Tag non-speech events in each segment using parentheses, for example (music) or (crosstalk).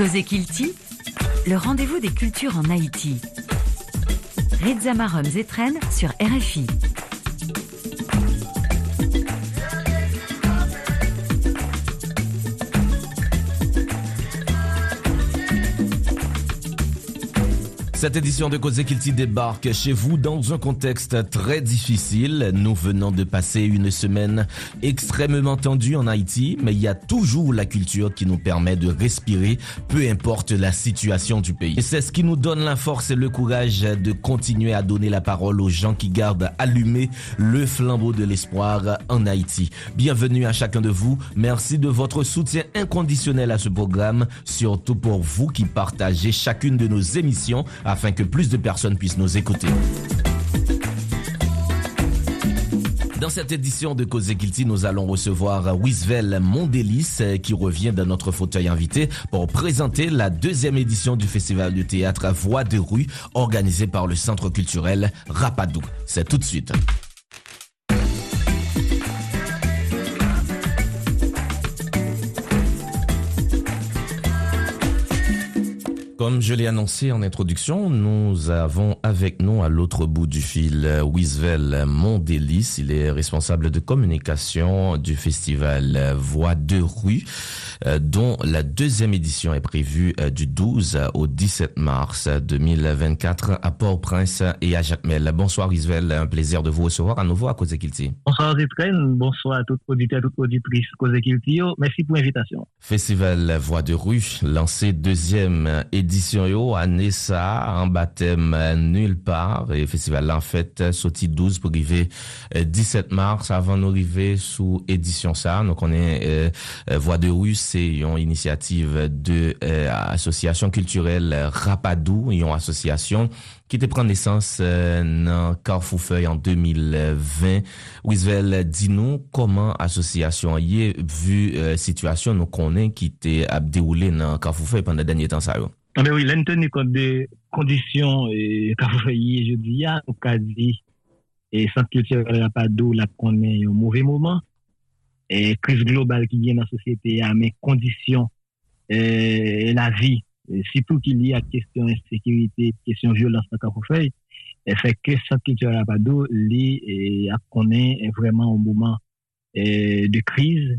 Cosé Kilti, le rendez-vous des cultures en Haïti. Rizamarum Zetren sur RFI. Cette édition de Cause Kilti débarque chez vous dans un contexte très difficile. Nous venons de passer une semaine extrêmement tendue en Haïti, mais il y a toujours la culture qui nous permet de respirer, peu importe la situation du pays. Et c'est ce qui nous donne la force et le courage de continuer à donner la parole aux gens qui gardent allumé le flambeau de l'espoir en Haïti. Bienvenue à chacun de vous. Merci de votre soutien inconditionnel à ce programme, surtout pour vous qui partagez chacune de nos émissions afin que plus de personnes puissent nous écouter. Dans cette édition de Cause Guilty, nous allons recevoir Wisvel Mondélis qui revient dans notre fauteuil invité pour présenter la deuxième édition du festival de théâtre Voix de rue organisé par le centre culturel Rapadou. C'est tout de suite. Comme je l'ai annoncé en introduction, nous avons avec nous à l'autre bout du fil Wisvel Mondélis. Il est responsable de communication du festival Voix de rue, dont la deuxième édition est prévue du 12 au 17 mars 2024 à Port-au-Prince et à Jacmel. Bonsoir Wisvel, un plaisir de vous recevoir à nouveau à Cause Kilti. Bonsoir Zétren, bonsoir à toutes auditeurs, toutes auditrices Cause Kilti. Merci pour l'invitation. Festival Voix de rue, lancé deuxième édition édition yo année ça en baptême nulle part et festival là en fait sorti 12 pour arriver 17 mars avant d'arriver sous édition ça donc on est euh, voix de rue c'est une initiative de euh, association culturelle Rapadou une association qui te prend naissance euh, dans Carrefour Feuille en 2020. Wisvel, dis-nous comment association y est vu euh, situation nous connaît qui t'est déroulé dans Carrefour Feuille pendant le dernier temps ça yo. Ah ben oui, l'en tenu compte des conditions et je dis au cas dit et sans culture Rapadou la connaît un mauvais moment. Et crise globale qui vient dans la société à mes conditions et la vie. Surtout qu'il y a question insécurité, question violence dans Carrefourfeuille, et fait que Centre culturel Abado, lui, connaît vraiment un moment de crise,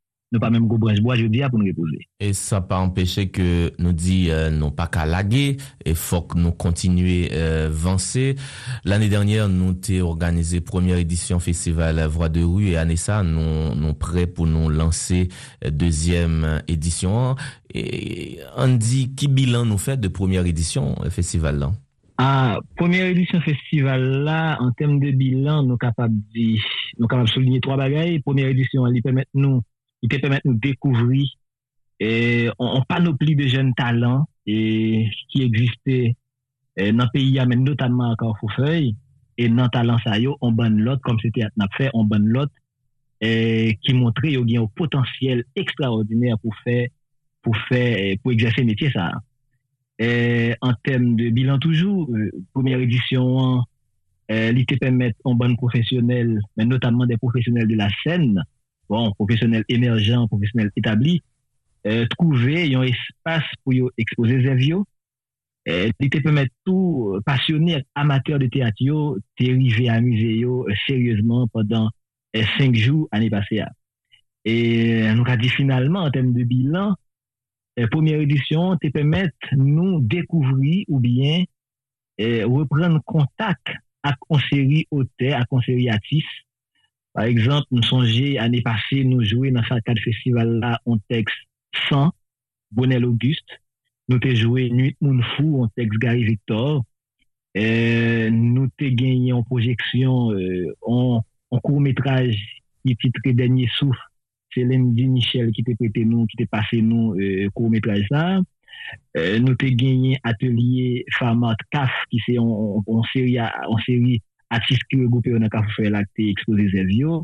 nous pas même go branche bois, je dis, pour nous reposer. Et ça pas empêché que nous dit, euh, non pas qu'à laguer, et faut que nous continuer euh, avancer. L'année dernière, nous t'ai organisé première édition festival Voix de rue, et année ça, nous, nous prêts pour nous lancer deuxième édition. Et on dit, qui bilan nous fait de première édition festival là? Ah, première édition festival là, en termes de bilan, nous capables de, nous capables de souligner trois bagailles. Première édition, elle permet nous, il permet nous découvrir. Et panoplie de jeunes talents qui existaient dans le pays, mais notamment à Carrefourfeuille. Et dans talent ça on bonne lot comme c'était à fait, on bonne lot et qui montrait qu'il y a un potentiel extraordinaire pour faire, pour faire, pour exercer le métier ça. En termes de bilan toujours, euh, première édition, euh, l'IT permet aux bonnes professionnels, mais notamment des professionnels de la scène, bon, professionnels émergents, professionnels établis, euh, trouver un espace pour exposer les vieux. L'IT permet tout passionné, amateur de théâtre, t'arriver à amuser sérieusement pendant cinq jours l'année passée. Et nous avons dit finalement, en termes de bilan, la première édition te permet nous découvrir ou bien reprendre contact avec une série auteurs, avec une série. Par exemple, nous songeons l'année passée, nous jouer dans ce cadre festival là un texte 100, Bonel Auguste. Nous avons joué Nuit Moun Fou, texte Gary Victor. Et nous avons gagné en projection euh, en, court métrage qui titre Dernier Souffle c'est Di Michel qui t'a prêté nous, qui t'a passé nous euh, court métrage ça. Euh, nous t'ai gagné atelier Farmat CAF qui c'est en, série en série atis ki regoupe yo nan ka fwe lak te expose zev yo,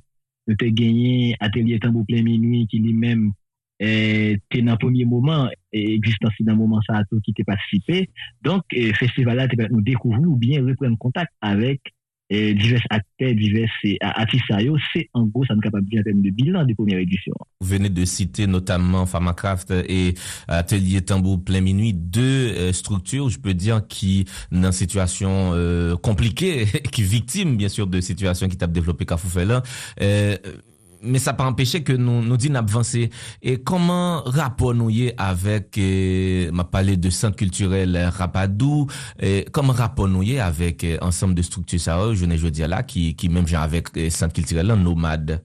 yo te genye atelier tango plen minui ki li menm eh, te nan pwemye mouman, eh, existansi nan mouman sa ato ki te patisipe, donk eh, festival la te pat nou dekouvou ou bien repren kontak avek divers acteurs, divers artistes, c'est en gros, ça nous capable de de bilan des premières éditions. Vous venez de citer notamment Pharmacraft et Atelier Tambour plein minuit, deux euh, structures, je peux dire, qui, dans situation euh, compliquée, (laughs) qui victime, bien sûr, de situations qui t'a développé Cafoufela. Euh, men sa pa empeshe ke nou, nou di nap vansi. E koman rapor nou ye avek, eh, ma pale de sant kulturel rapadou, eh, koman rapor nou ye avek eh, ansam de struktu sa ou, euh, jounen jodia la, ki, ki menm jan avek sant euh, kulturel an nomad?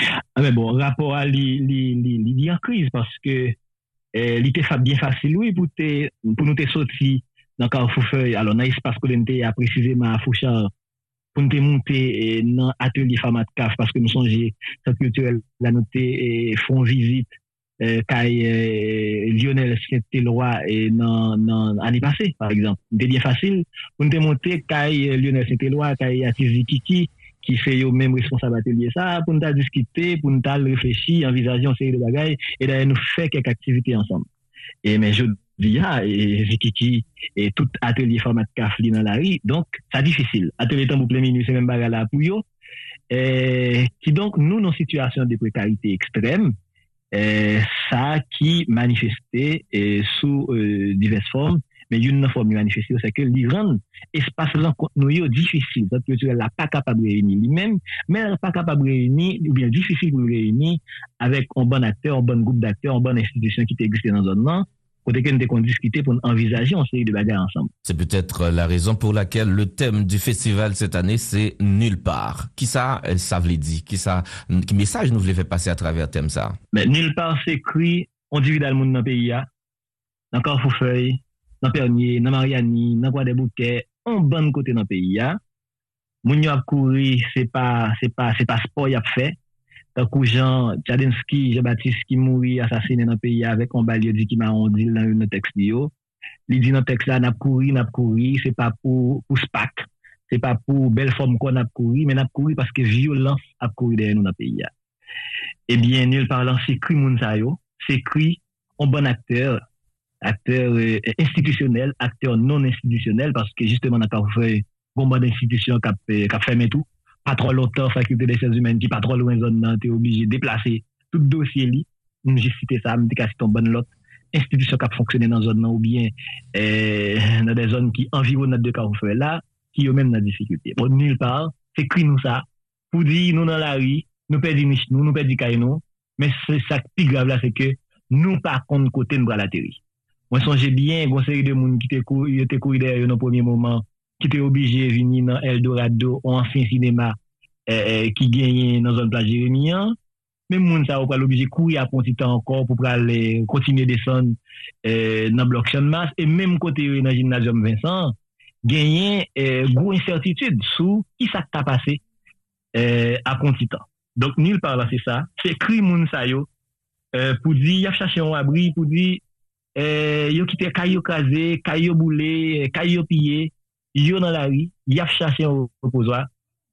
A ah, men bon, rapor a li, li, li, li di an kriz, paske li te fap bien fasil ou, pou, pou nou te soti nan kan foufeu, alon na espas kou den te apresize ma fouchar pou nou te monte e, nan atelier Famat Kaf, paske nou sonje, sa kulturel la nou te e, fon vizit e, kay Lionel Saint-Éloi nan ane pase, par exemple. Nou te bien fasil, pou nou te monte kay Lionel Saint-Éloi, kay Atiz Zikiki, ki se yo menm responsable atelier sa, pou nou ta diskite, pou nou ta reflechi, envizaje, anseye de bagay, e daye nou fe kek aktivite ansam. E men, joun, via et Zikiki et tout atelier format café dans la rue. Donc, c'est difficile. Atelier temps pour plein minuit, c'est même bagarre là pour eux. Et qui donc, nous, dans situation de précarité extrême, ça qui manifestait sous euh, diverses formes, mais une forme manifestée, c'est que l'Iran, espace là, nous difficile, parce que elle n'est pas capable de réunir lui-même, mais elle n'est pas capable de réunir, ou bien difficile de réunir avec un bon acteur, un bon groupe d'acteurs, une bonne institution qui existe dans un zone côté que nous discuter pour envisager une série de ensemble. C'est peut-être la raison pour laquelle le thème du festival cette année, c'est nulle part. Qui ça, euh, ça veut dire? Qui ça, quel message nous voulez faire passer à travers le thème ça? Mais nulle part s'écrit, on divise le monde dans le pays, dans Carrefourfeuille, dans Pernier, dans Mariani, dans Bois des Bouquets, en bon côté dans le pays, Moun yo a couru, c'est pas, c'est pas, c'est pas sport y a fait. Takou Jean Tchadensky, Jean-Baptiste ki mouri asasine nan peyi avek, on bal yo di ki ma on dil nan yon teks di yo. Li di nan teks la nap kouri, nap kouri, se pa pou, pou spak, se pa pou bel form kon nap kouri, men nap kouri paske violans ap kouri deye nou nan peyi ya. Ebyen, nil parlan se kri moun sayo, se kri on bon akteur, akteur euh, institutionel, akteur non institutionel, paske justement nan ka fwe bon bon institusyon kap, kap fèmè tou, pa tro lotan fakulte de chèz humèn ki pa tro loun zon nan, te oblige deplase tout dosye li, mwen jè site sa, mwen te kasi ton bon lot, institisyon kap fonksyonè nan zon nan ou bien eh, nan de zon ki anviron nan de ka ou fè la, ki yo mèm nan difikultè. Bon, nil par, se kri nou sa, pou di nou nan la ri, nou pedi nish nou, nou pedi kay nou, men se sak pi grav la se ke nou pa kon kote nou bra la teri. Mwen sonje bien, gonseri de moun ki te kou, yo te kou ide yo nan pwemye mouman, ki te obije vini nan Eldorado ou anfin sinema eh, eh, ki genye nan zon plaj Jeremien, men moun sa ou pral obije kou ya pon titan ankor pou pral eh, kontine deson eh, nan blok chanmas, e menm kote yo nan Gymnasium Vincent, genye eh, gwo incertitude sou ki sa ta pase eh, a pon titan. Donk nil parla se sa, se kri moun sa yo pou di yaf chache yon abri, pou di yo kite kayo kaze, kayo boule, kayo piye, yo dans la rue, y a cherché un reposoir.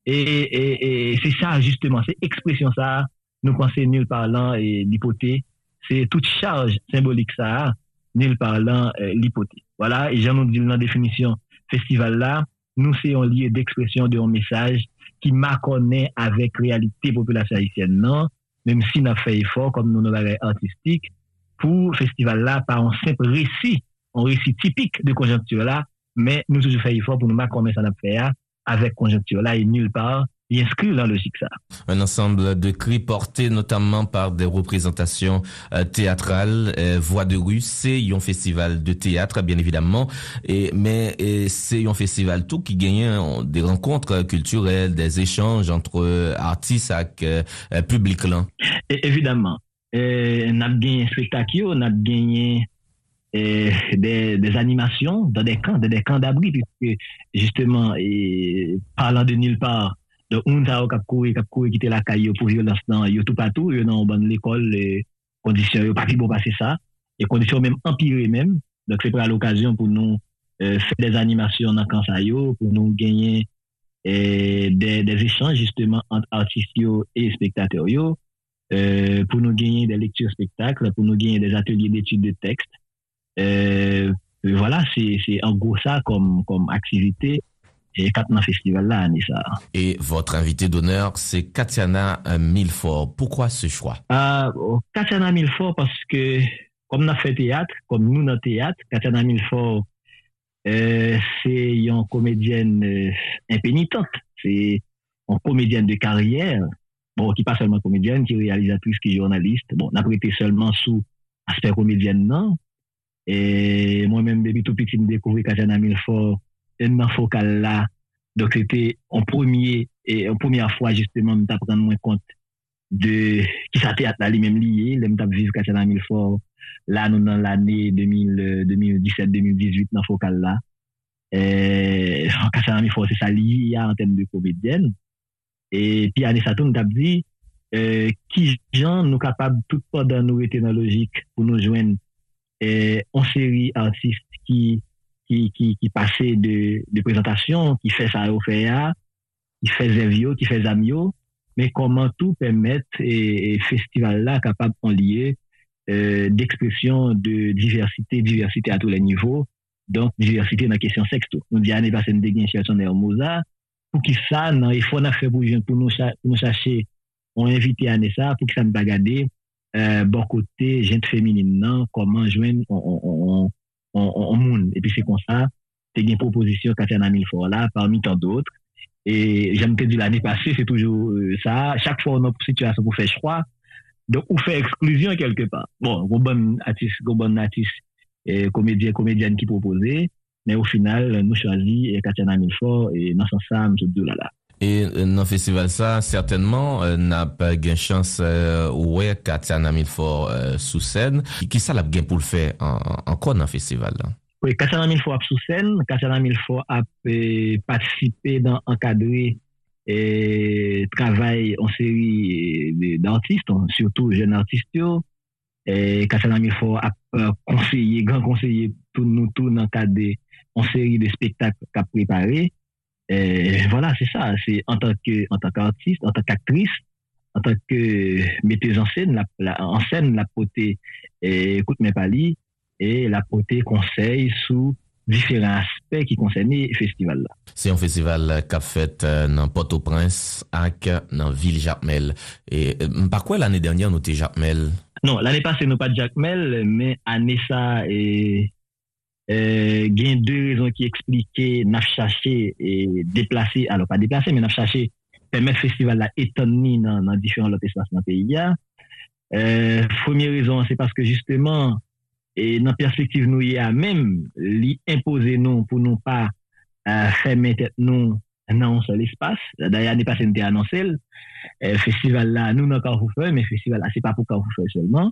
Et, et, et c'est ça, justement, c'est expression ça, nous pensons nul parlant et l'hypothèse, c'est toute charge symbolique ça, nul parlant euh, l'hypothèse. Voilà, et j'en nous dit dans la définition festival là, nous c'est un lieu d'expression de un message qui connaît avec réalité population haïtienne, non, même si nous fait effort, comme nous avons artistique, pour festival là, par un simple récit, un récit typique de conjoncture là, mais nous toujours fait effort pour nous marquer comment ça n'a fait avec conjoncture là et nulle part il inscrit dans logique ça. Un ensemble de cris portés notamment par des représentations euh, théâtrales, euh, voix de rue, c'est un festival de théâtre bien évidemment, et mais c'est un festival tout qui gagne euh, des rencontres culturelles, des échanges entre artistes et public là. évidemment, on a gagné un spectacle, on a gagné des, des, animations dans des camps, dans des camps d'abri, puisque justement, et, parlant de nulle part, de on a cap courir, cap courir, quitter la caille pour violence dans yo tout partout, dans l'école, les conditions yo pas bon passer ça, et conditions même empirées même. Donc c'est pas l'occasion pour nous euh, fait des animations dans Kansayo pour nous gagner des, des, échanges justement entre artistes et spectateurs euh, pour nous gagner des lectures spectacles, pour nous gagner des ateliers d'études de texte. Euh, voilà, c'est en gros ça comme, comme activité et quatre festival là, ça. Et votre invité d'honneur, c'est Katiana Milfort. Pourquoi ce choix? Euh, Katiana Milfort parce que comme on a fait théâtre, comme nous dans théâtre, Katiana Milfort, euh, c'est une comédienne euh, impénitente. C'est une comédienne de carrière. Bon, qui pas seulement comédienne, qui est réalisatrice, qui est journaliste. Bon, n'a pas été seulement sous aspect comédienne, non? E mwen men bebi tout piti m dekouvri Kajana Milford, en nan fokal la. Dok se te an premier, e an premier fwa justement m tap pran mwen kont de ki sa te at la li men liye. Le m tap viv Kajana Milford la nou nan l'ane 2017-2018 euh, nan fokal la. E Kajana Milford se sa liye ya an tem de komedyen. E pi ane sa tou m tap di, euh, ki jan nou kapab tout pa dan nou etenologik pou nou jwen eh, on seri artist ki, ki, ki, ki pase de, de prezentasyon, ki fè sa yo fè ya, ki fè zev yo, ki fè zam yo, men koman tou pèmèt e, e festival euh, la kapab kon liye euh, d'ekspresyon de diversite, diversite a tou le nivou, donk diversite nan kesyon seks tou. Nou di ane basen de gen chasyon de Hermosa, pou ki sa nan e fon a fè pou nou chache on evite ane sa, pou ki sa nou bagade, euh, bon côté, gente féminine, non, comment joindre, on, on, en, monde? Et puis c'est comme ça, c'est une proposition Katiana Milfort là, parmi tant d'autres. Et j'aime te dire l'année passée, c'est toujours euh, ça. Chaque fois, on a une situation pour faire choix. Donc, on fait exclusion quelque part. Bon, on bon artiste, on bon artiste, et comédien, comédienne qui proposait. Mais au final, nous choisissons Katiana Milfort et dans ce sens, nous sommes là là. E euh, nan festival sa, certainman, euh, nan pa gen chans euh, ouwe Katia Namilfor sou sen. Ki sa lap gen pou l'fe ankon nan festival la? Oui, Katia Namilfor ap sou sen. Katia Namilfor ap patisipe dan ankadre travay an seri d'artiste, surtout jen artiste yo. Katia Namilfor ap konseye, gran konseye tout nou tout nan kade an seri de spektak kap prepare. Et voilà, c'est ça. C'est en tant que, en tant qu'artiste, en tant qu'actrice, en tant que metteuse en scène, la, la, en scène, la potée écoute eh, mes palis et la potée conseil sous diferent aspect qui concerne festival là. C'est un festival qu'a fait euh, dans Port-au-Prince ak dans Ville Jacmel. Et euh, par quoi l'année dernière nous t'es Jacmel? Non, l'année passée nous pas Jacmel, mais année ça et Euh, gen de rezon ki eksplike naf chache e deplase, alo pa deplase, men naf chache pemet festival la etonni nan, nan diferent lot espas nan peyi ya. Euh, Fomye rezon, se paske justeman e nan perspektiv nou ya mem li impose nou pou nou pa uh, femet et nou nan sol espas. Daya ne pa sen te anonsel, euh, festival la nou nan Karfoufe, men festival la se pa pou Karfoufe selman.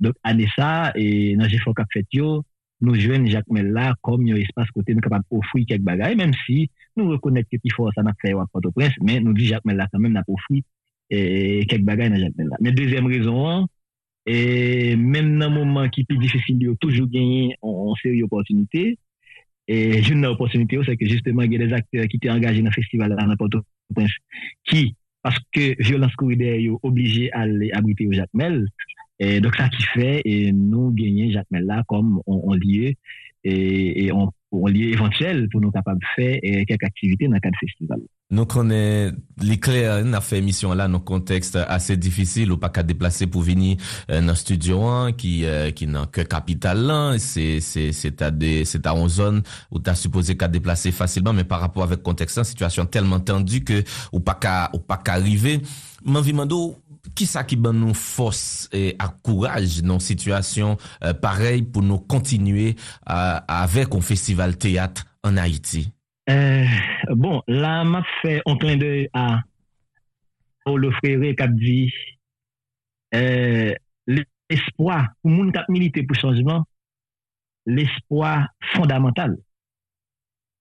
Dok ane sa, e nan jifo kap fet yo, nou jwen jakmel la kom yon espas kote nou kapab ofri kek bagay, menm si nou rekonet ke pi fòs an ap fè yo ak Port-au-Prince, men nou di jakmel la kanmen ap ofri eh, kek bagay nan jakmel la. Men dezem rezon an, eh, menm nan mouman ki pi difisil yo toujou genye an seri opotunite, eh, joun nan opotunite yo se ke justeman gen des akteur ki te angaje nan festival la nan Port-au-Prince ki, paske violans koride yo oblije al abrite yo jakmel, Et donc, ça qui fait, et nous gagnons Jacques Mella comme on, lieu, et, et on, on lieu éventuel pour nous capables de faire quelques activités dans le cadre festival. Nous connaissons l'éclair, on a fait émission là dans contexte assez difficile, ou pas qu'à déplacer pour venir euh, dans le studio 1, qui, euh, qui n'a que capital là, c'est, c'est, c'est à des, c'est à une zone où t'as supposé qu'à déplacer facilement, mais par rapport avec contexte, situation tellement tendue que, ou pas qu'à, ou pas qu'à arriver. ki sa ki ban nou fos eh, e ak kouraj nou situasyon euh, parey pou nou kontinue avek ou festival teat an Haiti? Euh, bon, la map fè an klen de a eh, ou le frere kap di euh, l'espoi pou moun kap milite pou chanjman l'espoi fondamental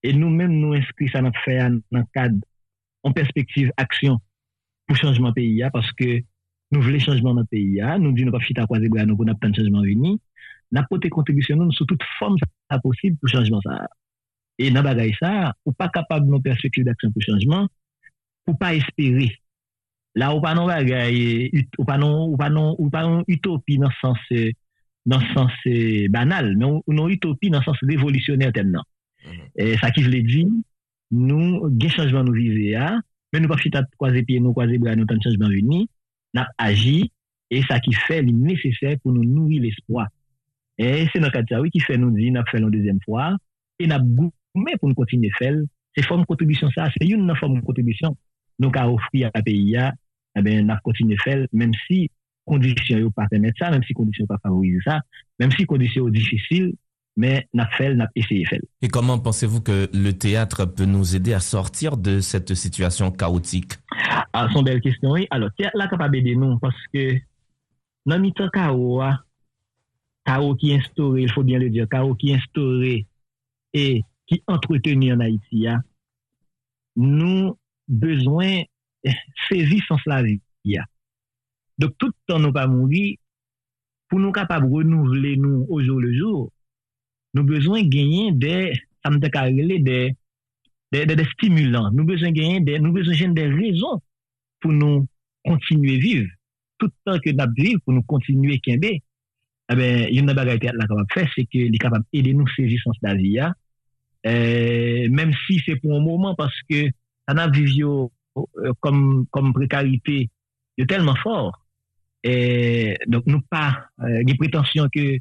e nou men nou inskri sa nap fè an, an kad an perspektiv aksyon pou chanjman peyi ya paske nous voulons changement dans le pays, nous disons pas chita croiser bras nous pour attendre changement venu, n'a porter contribution nous sous toute forme ça possible pour changement ça. Et dans bagay ça, ou pas capable de nos perspectives d'action pour changement, pour pas espérer. Là ou pas non bagay, ou pas non ou pas non ou pas non utopie dans sens dans sens banal, mais non utopie dans sens révolutionnaire tellement. Mm-hmm. Et ça qui veut dire nous gain changement nous viser là, mais nous pas chita croiser pied nous croiser bras nous attendre changement venu. nap aji, e sa ki fe li nesesè pou nou nouri l'espoi. E se nan kade sa wè ki fe nou di nap fel an dezem fwa, e nap goume pou nou kontine fel, se form kontribisyon sa, se yon nan form kontribisyon nou ka ofri a peyi ya, e ben nap kontine fel, menm si kondisyon yo pa temet sa, menm si kondisyon yo pa favorize sa, menm si kondisyon yo difisil, mais n'a fait, n'a essayé faire. Et comment pensez-vous que le théâtre peut nous aider à sortir de cette situation chaotique? Ah, c'est une belle question, oui. Alors, théâtre là capable d'aider nous parce que dans le temps chaos, chaos qui est instauré, il faut bien le dire, chaos qui est instauré et qui entretenu en Haïti, nous besoin saisir sans la vie. Donc, tout le temps, nous pas mourir, pour nous capables de renouveler nous au jour le jour, nou bezwen genyen de, sa mte karele, de, de, de, de stimulant. Nou bezwen genyen de, nou bezwen jen de rezon pou nou kontinue viv. Toutan ke nap viv pou nou kontinue kenbe, ebe, eh yon nan bagay te at la kapap fe, se ke li kapap ede nou seji sans la vi ya, eh, menm si se pou an mouman, paske an ap viv yo kom, kom prekarite, yo telman for, e, eh, donk nou pa, ge pretensyon ke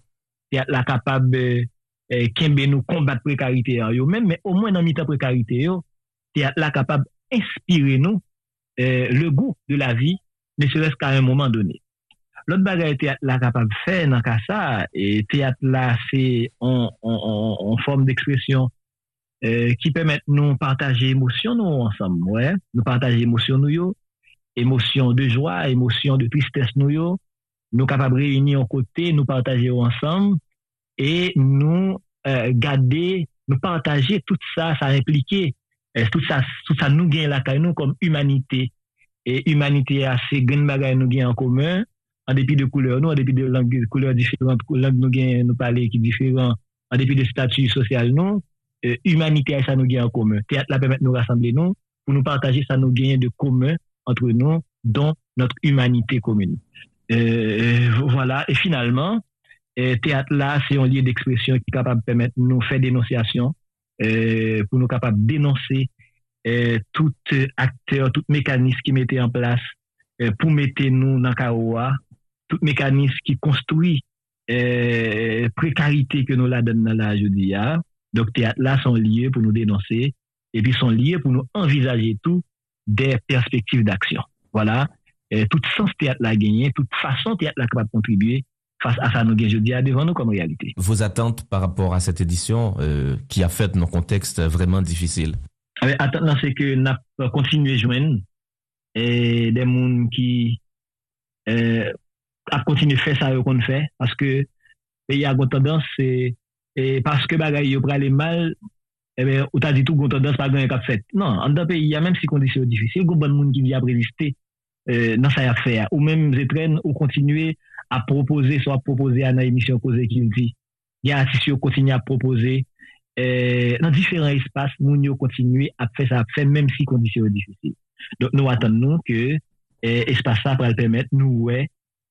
te at la kapap, e, eh, kembe nou kombat prekarite yo men, men o mwen nan mitan prekarite yo, te at la kapab inspire nou eh, le gout de la vi, ne se res ka an mouman doni. Lot bagay te at la kapab fe nan ka sa, e te at la se an form d'ekspresyon eh, ki pemet nou partaje emosyon nou ansam, ouais? nou partaje emosyon nou yo, emosyon de jwa, emosyon de tristesse nou yo, nou kapab reyuni an kote, nou partaje yo ansam, et nous euh, garder, nous partager tout ça, ça impliquait euh, tout ça, tout ça nous gagne là nous comme humanité. Et humanité assez grande bagaille nous gagne en commun. En dépit de couleurs nous en dépit de langues couleurs différentes langues nous gagne nous parler qui différents. En dépit de statut social nous euh, humanité ça nous gagne en commun. Théâtre permet de nous rassembler nous pour nous partager ça nous gagne de commun entre nous dont notre humanité commune. Euh, voilà. Et finalement théâtre là c'est un lieu d'expression qui est capable de permettre de nous faire dénonciation pour nous capables de dénoncer tout acteur, tout mécanisme qui mettait en place pour mettre nous dans le tout mécanisme qui construit précarité que nous la donnons là aujourd'hui. Donc, théâtre là sont liés pour nous dénoncer et puis sont liés pour nous envisager tout des perspectives d'action. Voilà. tout sens théâtre là gagné, toute façon théâtre là capable de contribuer face à ça nous gagnons aujourd'hui devant nous comme réalité. Vos attentes par rapport à cette édition euh, qui a fait nos contextes vraiment difficiles? Attente c'est que nous avons continué à joindre des gens qui euh, a continué à faire ça qu'on fait. Parce que il y a une tendance, et parce que bagaille yo aller mal, eh bien, ou t'as dit tout une tendance pas gagner cap fait. Non, en dans pays, il y a même si conditions difficiles, il y a bon monde qui vient résister euh, dans ça y ou même ils traînent ou continuer à proposer, soit proposer à une émission causée qui dit, il y a un continue à proposer, euh, dans différents espaces, nous continuer à faire ça, faire même si conditions sont difficiles. Donc, nous attendons que euh, ça va permettre, nous, ouais,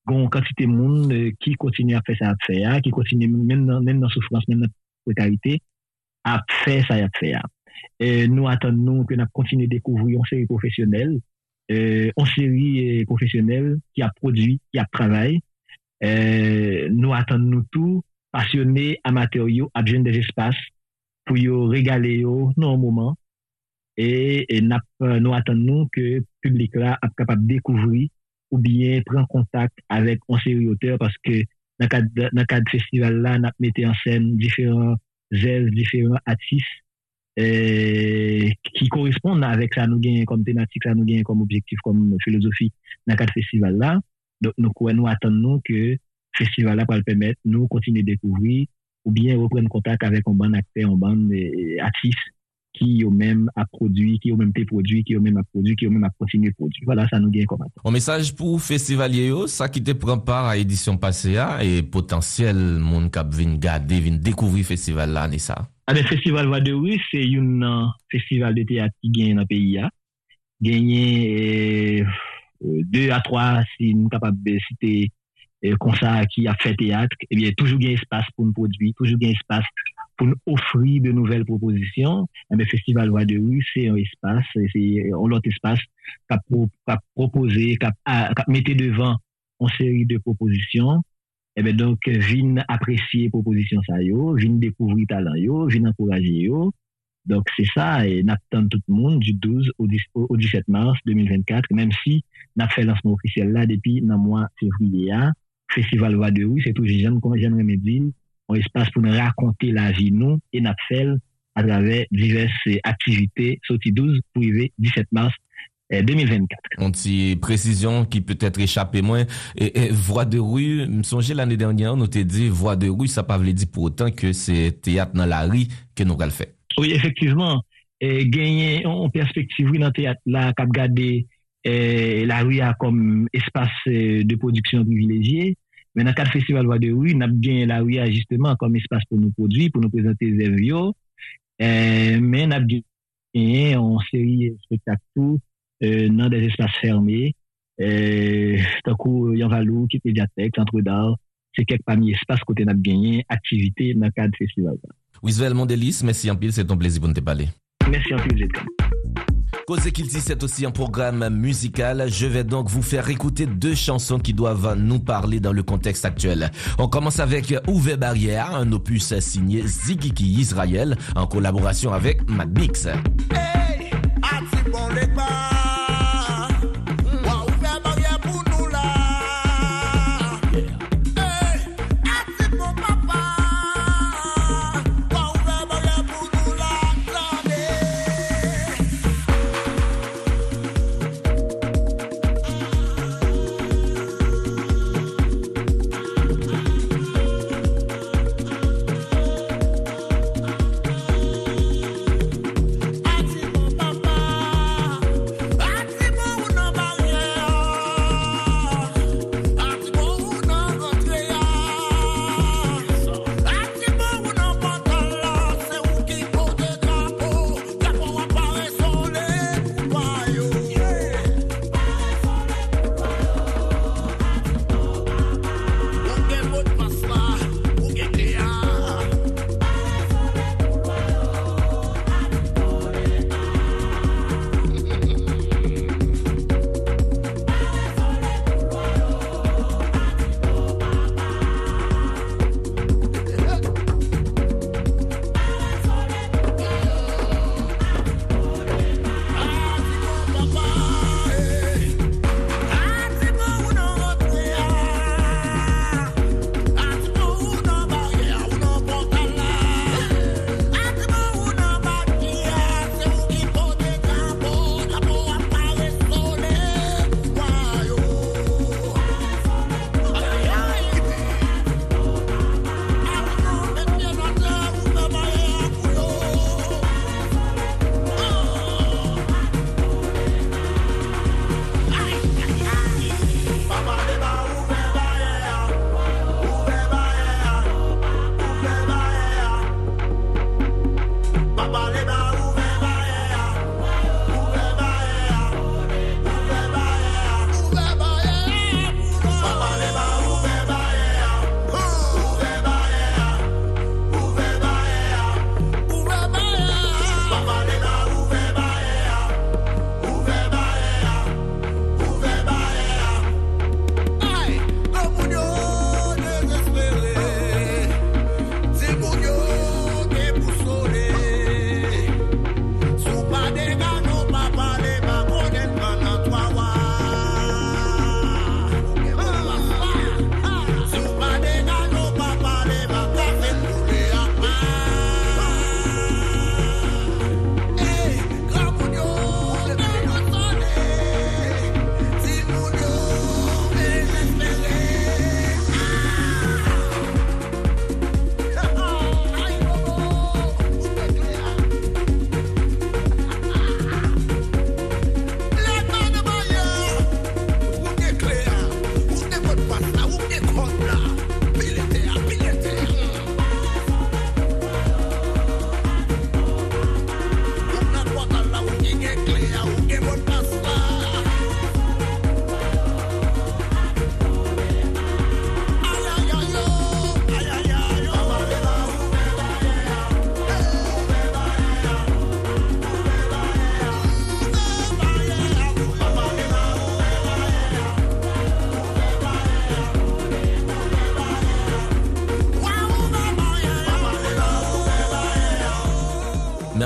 une quantité de monde euh, qui continue à faire ça à faire, qui continue même dans, même dans souffrance, même dans précarité, à faire ça à faire. Et nous attendons que nous continuons à découvrir une série professionnelle, euh, une série professionnelle qui a produit, qui a travaillé, euh, nou atan nou tou, pasyonè amateur yo, apjen des espas, pou yo regale yo nou an mouman, e, e nap, euh, nou atan nou ke publik la ap kapap dekouvri ou bien pren kontak avèk an seri oteur, paske nan kad, nan kad festival la nap mette an sen diferent zèl, diferent atis, Eh, ki koresponde avèk sa nou genyen kom tematik, sa nou genyen kom objektif, kom filosofi nan kat festival la. Donk wè nou atan nou ke festival la pral pèmèt nou kontine dekouvri ou bien repren kontak avèk an ban akte, an ban atis ki yo mèm ap prodwi, ki yo mèm te prodwi, ki yo mèm ap prodwi, ki yo mèm ap kontine prodwi. Voilà, sa nou gen komat. An mesaj pou festivalye yo, sa ki te pran par a edisyon pase ya e potansyel moun kap vin gade, vin dekouvri festival la ni sa? Abe festival Vadewi, se yon nan festival de teat ki gen nan peyi ya. Genyen... E... deux à trois, si nous sommes capables de citer comme ça, qui a fait théâtre, eh bien, toujours un espace pour nous produire, toujours un espace pour nous offrir de nouvelles propositions. Le Festival Voix de Rue, c'est un espace, c'est un autre espace qui a proposé, qui a mis devant une série de propositions eh bien, donc, viens apprécier proposition ça yo, viens découvrir talent yo, viens encourager yo. Donc, c'est ça, et n'attend tout le monde du 12 au, 17 mars 2024, même si n'a fait lancement officiel là depuis le mois février. Hein. Festival Voix de Rue, c'est tout j'aime, comme j'aimerais me dire, un espace pour nous raconter la vie, nous, et n'a fait à travers diverses activités, sorti 12 pour 17 mars 2024. On dit précision qui peut être échappée moins. Et, voix de rue, me songez l'année dernière, on t'a dit voix de rue, ça pas veut dire pour autant que c'est théâtre dans la rue que nous allons faire. Oui, effectivement. Et gagner en perspective, oui, dans le théâtre, là, garder la rue comme espace euh, de production privilégié. Mais dans le cadre festival de rue, on a bien la rue justement comme espace pour nous produire, pour nous présenter des œuvres. Mais on a bien en série spectacle euh, dans des espaces fermés. Euh, tant coup, Yanvalou, qui médiathèque, centre d'art, c'est quelques parmi espaces côté n'a gagné, activité dans le cadre festival. Wiswell Mondelis, merci en pile, c'est ton plaisir pour te parler. Merci en pile, Cause qu'il dit, c'est aussi un programme musical. Je vais donc vous faire écouter deux chansons qui doivent nous parler dans le contexte actuel. On commence avec Ouvé Barrière, un opus signé Zigiki Israël en collaboration avec Mad Mix. Hey,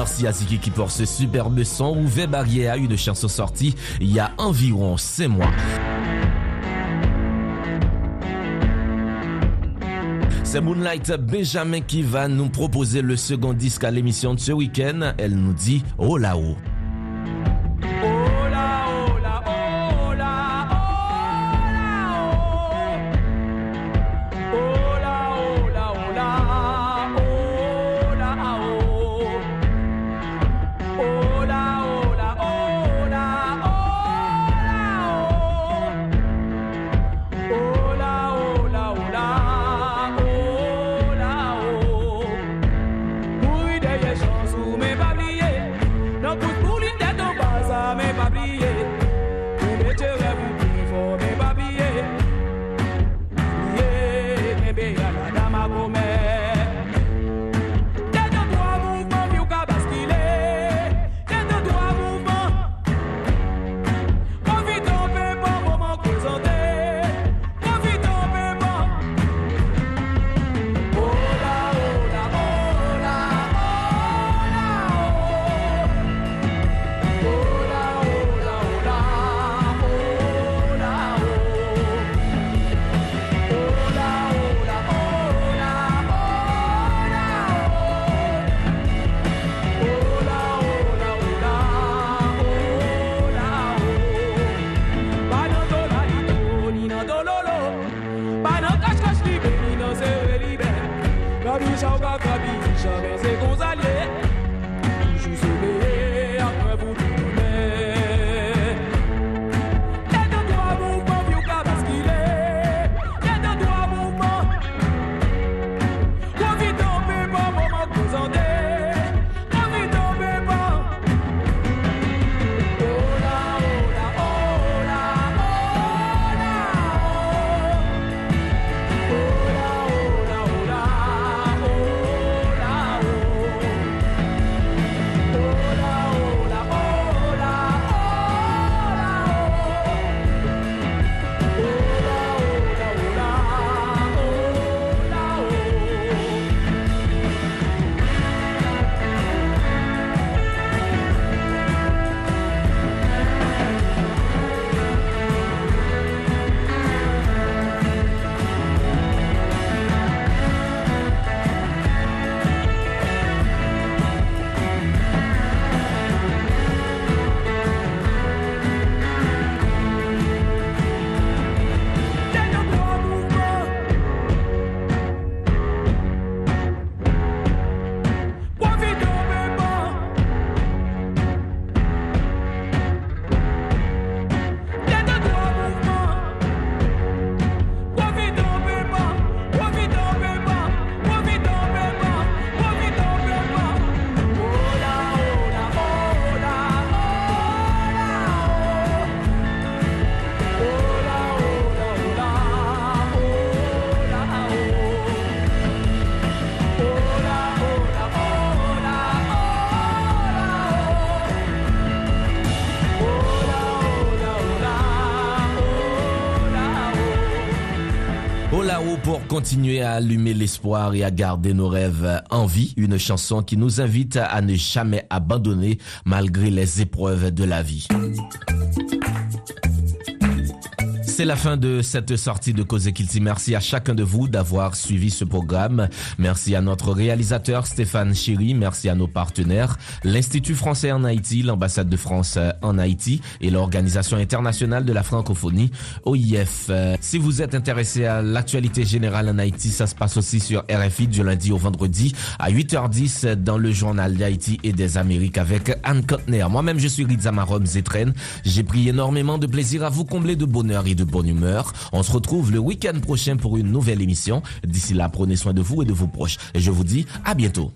Merci à Ziki qui porte ce superbe son. Ouvé Barrière, une chanson sortie il y a environ 5 mois. C'est Moonlight Benjamin qui va nous proposer le second disque à l'émission de ce week-end. Elle nous dit Oh là-haut. Pour continuer à allumer l'espoir et à garder nos rêves en vie. Une chanson qui nous invite à ne jamais abandonner malgré les épreuves de la vie. C'est la fin de cette sortie de Cause Kilti. Merci à chacun de vous d'avoir suivi ce programme. Merci à notre réalisateur Stéphane Chéry. Merci à nos partenaires, l'Institut français en Haïti, l'ambassade de France en Haïti et l'Organisation internationale de la francophonie, OIF. Si vous êtes intéressé à l'actualité générale en Haïti, ça se passe aussi sur RFI du lundi au vendredi à 8h10 dans le journal d'Haïti et des Amériques avec Anne Kotner. Moi-même, je suis Rizamarom Zetren. J'ai pris énormément de plaisir à vous combler de bonheur et bonne humeur. On se retrouve le week-end prochain pour une nouvelle émission. D'ici là, prenez soin de vous et de vos proches. Et je vous dis à bientôt.